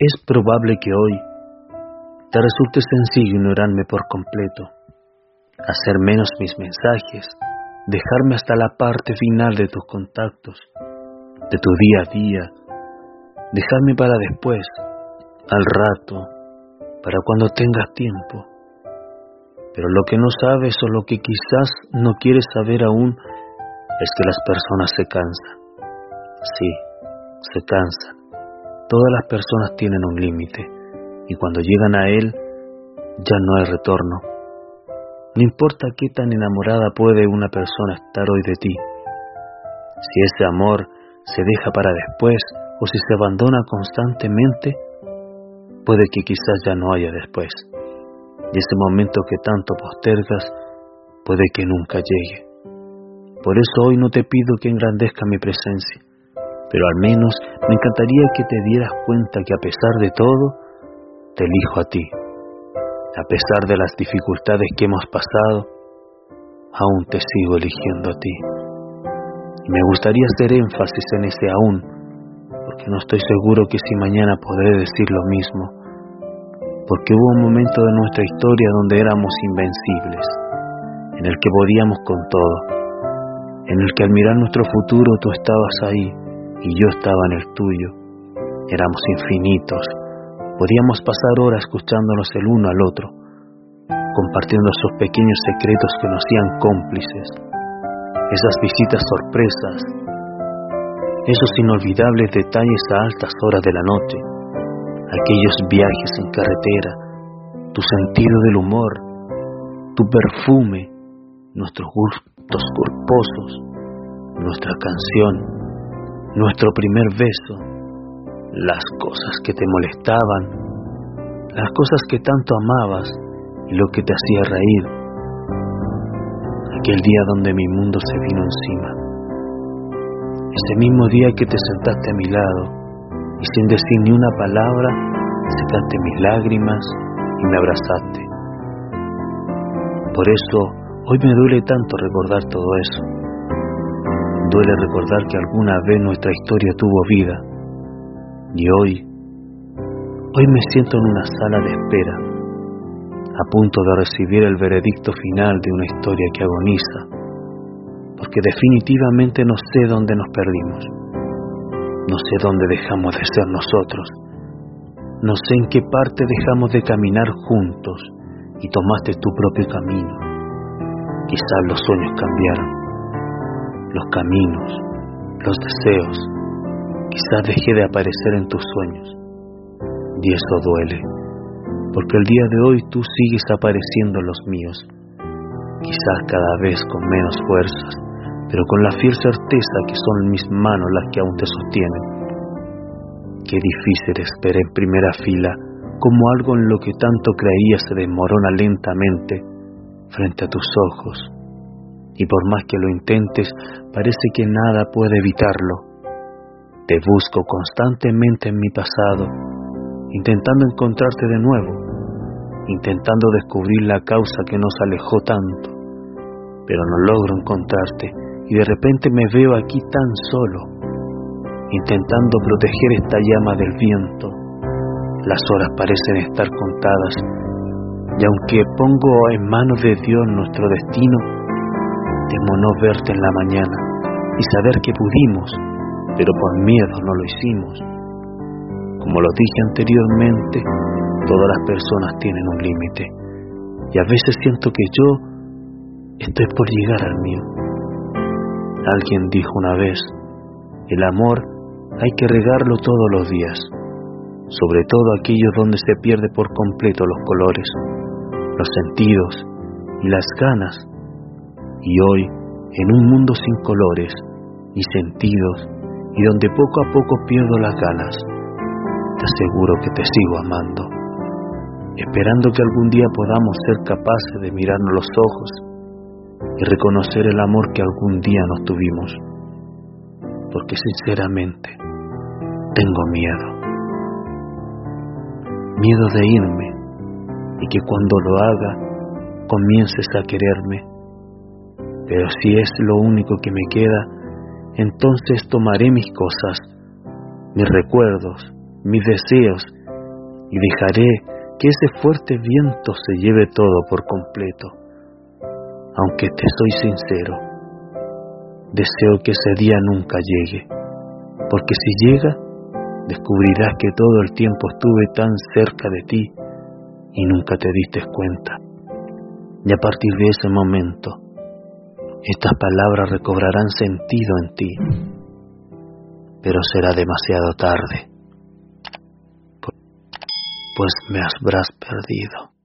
Es probable que hoy te resulte sencillo ignorarme por completo, hacer menos mis mensajes, dejarme hasta la parte final de tus contactos, de tu día a día, dejarme para después, al rato, para cuando tengas tiempo. Pero lo que no sabes o lo que quizás no quieres saber aún es que las personas se cansan. Sí, se cansan. Todas las personas tienen un límite y cuando llegan a él ya no hay retorno. No importa qué tan enamorada puede una persona estar hoy de ti. Si ese amor se deja para después o si se abandona constantemente, puede que quizás ya no haya después. Y ese momento que tanto postergas puede que nunca llegue. Por eso hoy no te pido que engrandezca mi presencia, pero al menos me encantaría que te dieras cuenta que a pesar de todo, te elijo a ti. A pesar de las dificultades que hemos pasado, aún te sigo eligiendo a ti. Y me gustaría hacer énfasis en ese aún, porque no estoy seguro que si mañana podré decir lo mismo porque hubo un momento de nuestra historia donde éramos invencibles, en el que podíamos con todo, en el que al mirar nuestro futuro tú estabas ahí y yo estaba en el tuyo. Éramos infinitos, podíamos pasar horas escuchándonos el uno al otro, compartiendo esos pequeños secretos que nos hacían cómplices, esas visitas sorpresas, esos inolvidables detalles a altas horas de la noche aquellos viajes en carretera, tu sentido del humor, tu perfume, nuestros gustos culposos, nuestra canción, nuestro primer beso, las cosas que te molestaban, las cosas que tanto amabas y lo que te hacía reír. Aquel día donde mi mundo se vino encima. Ese mismo día que te sentaste a mi lado y sin decir ni una palabra secaste mis lágrimas y me abrazaste. Por eso hoy me duele tanto recordar todo eso. Duele recordar que alguna vez nuestra historia tuvo vida y hoy, hoy me siento en una sala de espera, a punto de recibir el veredicto final de una historia que agoniza, porque definitivamente no sé dónde nos perdimos no sé dónde dejamos de ser nosotros. No sé en qué parte dejamos de caminar juntos y tomaste tu propio camino. Quizás los sueños cambiaron, los caminos, los deseos. Quizás dejé de aparecer en tus sueños. Y eso duele, porque el día de hoy tú sigues apareciendo en los míos, quizás cada vez con menos fuerzas, pero con la fiel certeza que son mis manos las que aún te sostienen. Qué difícil es ver en primera fila como algo en lo que tanto creías se desmorona lentamente frente a tus ojos. Y por más que lo intentes, parece que nada puede evitarlo. Te busco constantemente en mi pasado, intentando encontrarte de nuevo, intentando descubrir la causa que nos alejó tanto, pero no logro encontrarte y de repente me veo aquí tan solo, intentando proteger esta llama del viento. Las horas parecen estar contadas y aunque pongo en manos de Dios nuestro destino, temo no verte en la mañana y saber que pudimos, pero por miedo no lo hicimos. Como lo dije anteriormente, todas las personas tienen un límite y a veces siento que yo estoy por llegar al mío. Alguien dijo una vez, el amor hay que regarlo todos los días, sobre todo aquellos donde se pierde por completo los colores, los sentidos y las ganas. Y hoy, en un mundo sin colores ni sentidos y donde poco a poco pierdo las ganas, te aseguro que te sigo amando, esperando que algún día podamos ser capaces de mirarnos los ojos y reconocer el amor que algún día nos tuvimos, porque sinceramente tengo miedo, miedo de irme y que cuando lo haga comiences a quererme, pero si es lo único que me queda, entonces tomaré mis cosas, mis recuerdos, mis deseos y dejaré que ese fuerte viento se lleve todo por completo. Aunque te soy sincero, deseo que ese día nunca llegue, porque si llega, descubrirás que todo el tiempo estuve tan cerca de ti y nunca te diste cuenta. Y a partir de ese momento, estas palabras recobrarán sentido en ti, pero será demasiado tarde, pues me habrás perdido.